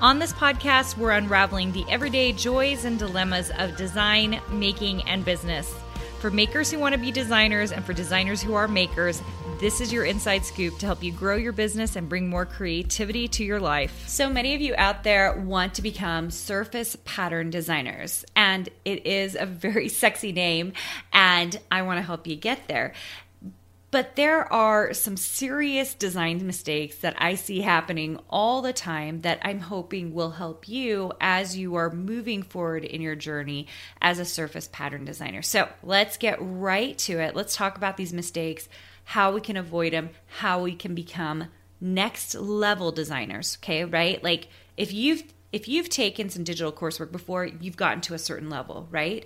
On this podcast, we're unraveling the everyday joys and dilemmas of design, making, and business. For makers who want to be designers and for designers who are makers, this is your inside scoop to help you grow your business and bring more creativity to your life. So many of you out there want to become surface pattern designers, and it is a very sexy name, and I want to help you get there. But there are some serious design mistakes that I see happening all the time that I'm hoping will help you as you are moving forward in your journey as a surface pattern designer. So let's get right to it. Let's talk about these mistakes, how we can avoid them, how we can become next level designers. Okay, right? Like if you've if you've taken some digital coursework before, you've gotten to a certain level, right?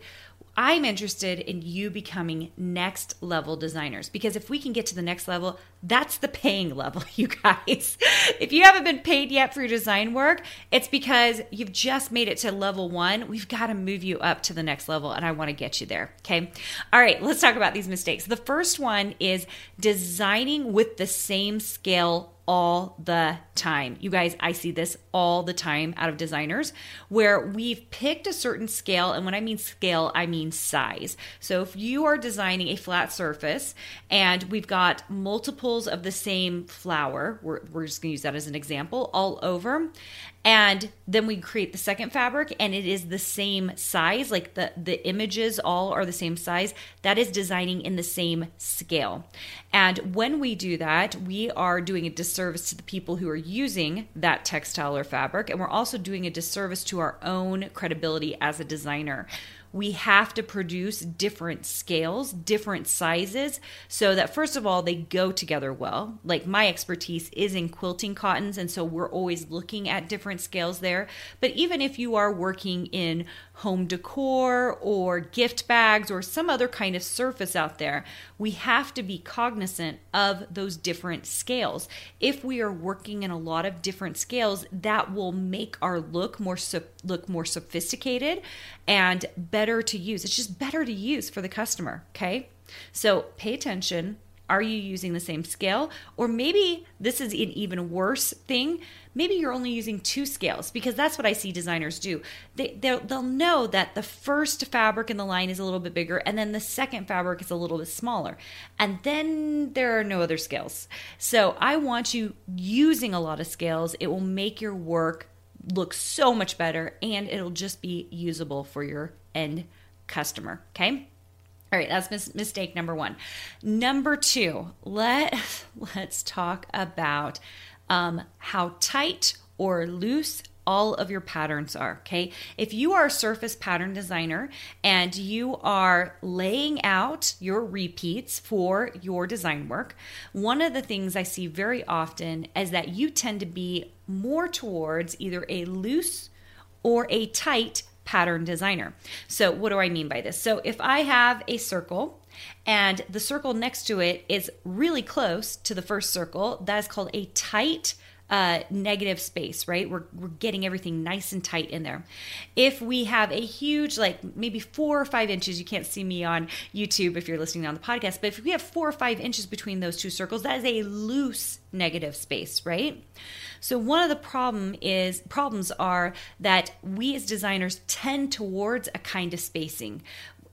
I'm interested in you becoming next level designers because if we can get to the next level, that's the paying level, you guys. if you haven't been paid yet for your design work, it's because you've just made it to level one. We've got to move you up to the next level, and I want to get you there. Okay. All right, let's talk about these mistakes. The first one is designing with the same scale all the time. You guys, I see this all the time out of designers where we've picked a certain scale. And when I mean scale, I mean size. So if you are designing a flat surface and we've got multiples of the same flower, we're, we're just going to use that as an example, all over. And then we create the second fabric and it is the same size, like the, the images all are the same size. That is designing in the same scale. And when we do that, we are doing a disservice to the people who are using that textile or fabric. And we're also doing a disservice to our own credibility as a designer we have to produce different scales, different sizes, so that first of all, they go together well. Like my expertise is in quilting cottons, and so we're always looking at different scales there. But even if you are working in home decor or gift bags or some other kind of surface out there, we have to be cognizant of those different scales. If we are working in a lot of different scales, that will make our look more look more sophisticated and better to use. It's just better to use for the customer, okay? So pay attention are you using the same scale? Or maybe this is an even worse thing. Maybe you're only using two scales because that's what I see designers do. They, they'll know that the first fabric in the line is a little bit bigger and then the second fabric is a little bit smaller. And then there are no other scales. So I want you using a lot of scales. It will make your work look so much better and it'll just be usable for your end customer. Okay. All right, that's mis- mistake number one. Number two, let let's talk about um, how tight or loose all of your patterns are. Okay, if you are a surface pattern designer and you are laying out your repeats for your design work, one of the things I see very often is that you tend to be more towards either a loose or a tight pattern designer. So, what do I mean by this? So, if I have a circle and the circle next to it is really close to the first circle, that is called a tight uh, negative space, right? We're, we're getting everything nice and tight in there. If we have a huge, like maybe four or five inches, you can't see me on YouTube if you're listening on the podcast, but if we have four or five inches between those two circles, that is a loose negative space, right? So one of the problem is problems are that we as designers tend towards a kind of spacing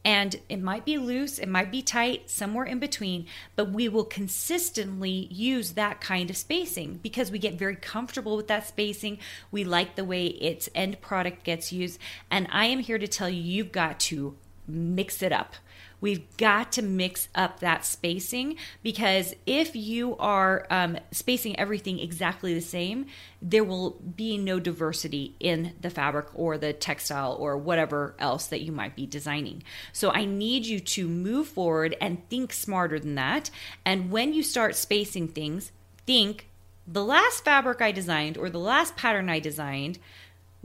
And it might be loose, it might be tight, somewhere in between, but we will consistently use that kind of spacing because we get very comfortable with that spacing. We like the way its end product gets used. And I am here to tell you, you've got to mix it up. We've got to mix up that spacing because if you are um, spacing everything exactly the same, there will be no diversity in the fabric or the textile or whatever else that you might be designing. So I need you to move forward and think smarter than that. And when you start spacing things, think the last fabric I designed or the last pattern I designed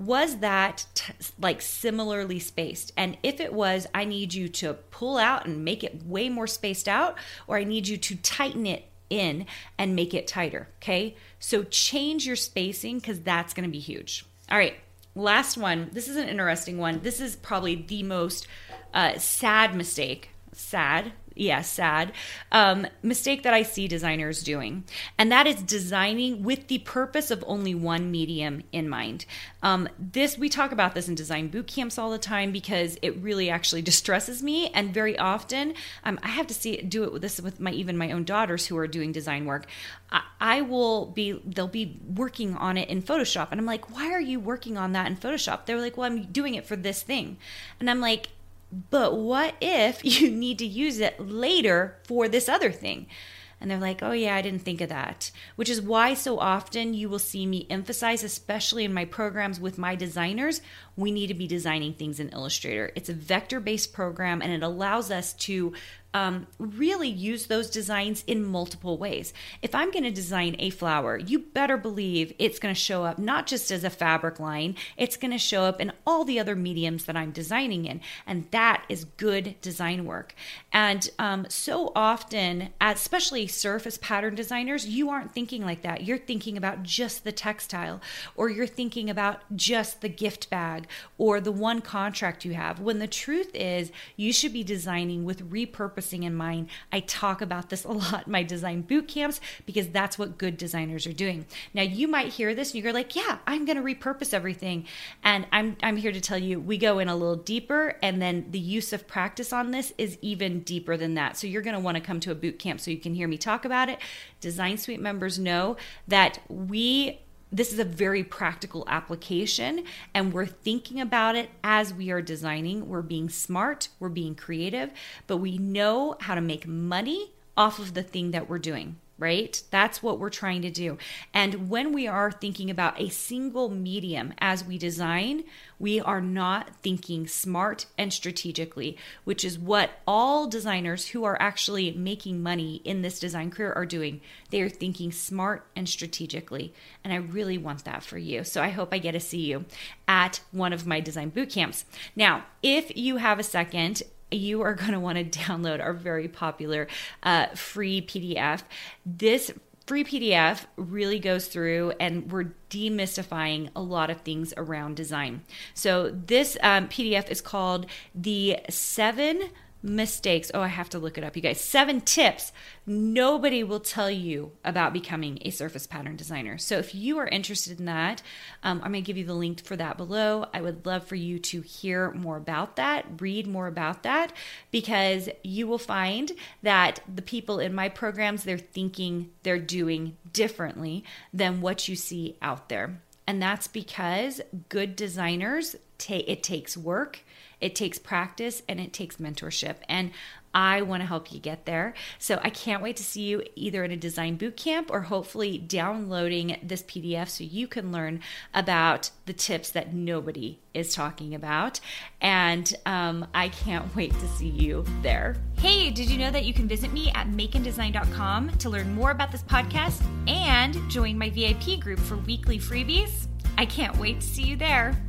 was that t- like similarly spaced? And if it was, I need you to pull out and make it way more spaced out, or I need you to tighten it in and make it tighter. Okay. So change your spacing because that's going to be huge. All right. Last one. This is an interesting one. This is probably the most uh, sad mistake. Sad yeah, sad um, mistake that I see designers doing, and that is designing with the purpose of only one medium in mind. Um, this we talk about this in design boot camps all the time because it really actually distresses me, and very often um, I have to see do it with this with my even my own daughters who are doing design work. I will be they'll be working on it in Photoshop, and I'm like, why are you working on that in Photoshop? They're like, well, I'm doing it for this thing, and I'm like but what if you need to use it later for this other thing? And they're like, oh, yeah, I didn't think of that. Which is why so often you will see me emphasize, especially in my programs with my designers, we need to be designing things in Illustrator. It's a vector based program and it allows us to um, really use those designs in multiple ways. If I'm going to design a flower, you better believe it's going to show up not just as a fabric line, it's going to show up in all the other mediums that I'm designing in. And that is good design work. And um, so often, especially surface pattern designers, you aren't thinking like that. You're thinking about just the textile, or you're thinking about just the gift bag, or the one contract you have. When the truth is, you should be designing with repurposed repurposing in mind. I talk about this a lot in my design boot camps because that's what good designers are doing. Now you might hear this and you're like, yeah, I'm going to repurpose everything. And I'm, I'm here to tell you, we go in a little deeper and then the use of practice on this is even deeper than that. So you're going to want to come to a boot camp so you can hear me talk about it. Design Suite members know that we this is a very practical application and we're thinking about it as we are designing. We're being smart, we're being creative, but we know how to make money off of the thing that we're doing right? That's what we're trying to do. And when we are thinking about a single medium as we design, we are not thinking smart and strategically, which is what all designers who are actually making money in this design career are doing. They are thinking smart and strategically. And I really want that for you. So I hope I get to see you at one of my design boot camps. Now, if you have a second, you are going to want to download our very popular uh, free PDF. This free PDF really goes through and we're demystifying a lot of things around design. So, this um, PDF is called The Seven mistakes. Oh, I have to look it up, you guys. Seven tips nobody will tell you about becoming a surface pattern designer. So, if you are interested in that, um, I'm going to give you the link for that below. I would love for you to hear more about that, read more about that, because you will find that the people in my programs, they're thinking, they're doing differently than what you see out there. And that's because good designers, ta- it takes work it takes practice and it takes mentorship. And I want to help you get there. So I can't wait to see you either in a design boot camp or hopefully downloading this PDF so you can learn about the tips that nobody is talking about. And um, I can't wait to see you there. Hey, did you know that you can visit me at makeanddesign.com to learn more about this podcast and join my VIP group for weekly freebies? I can't wait to see you there.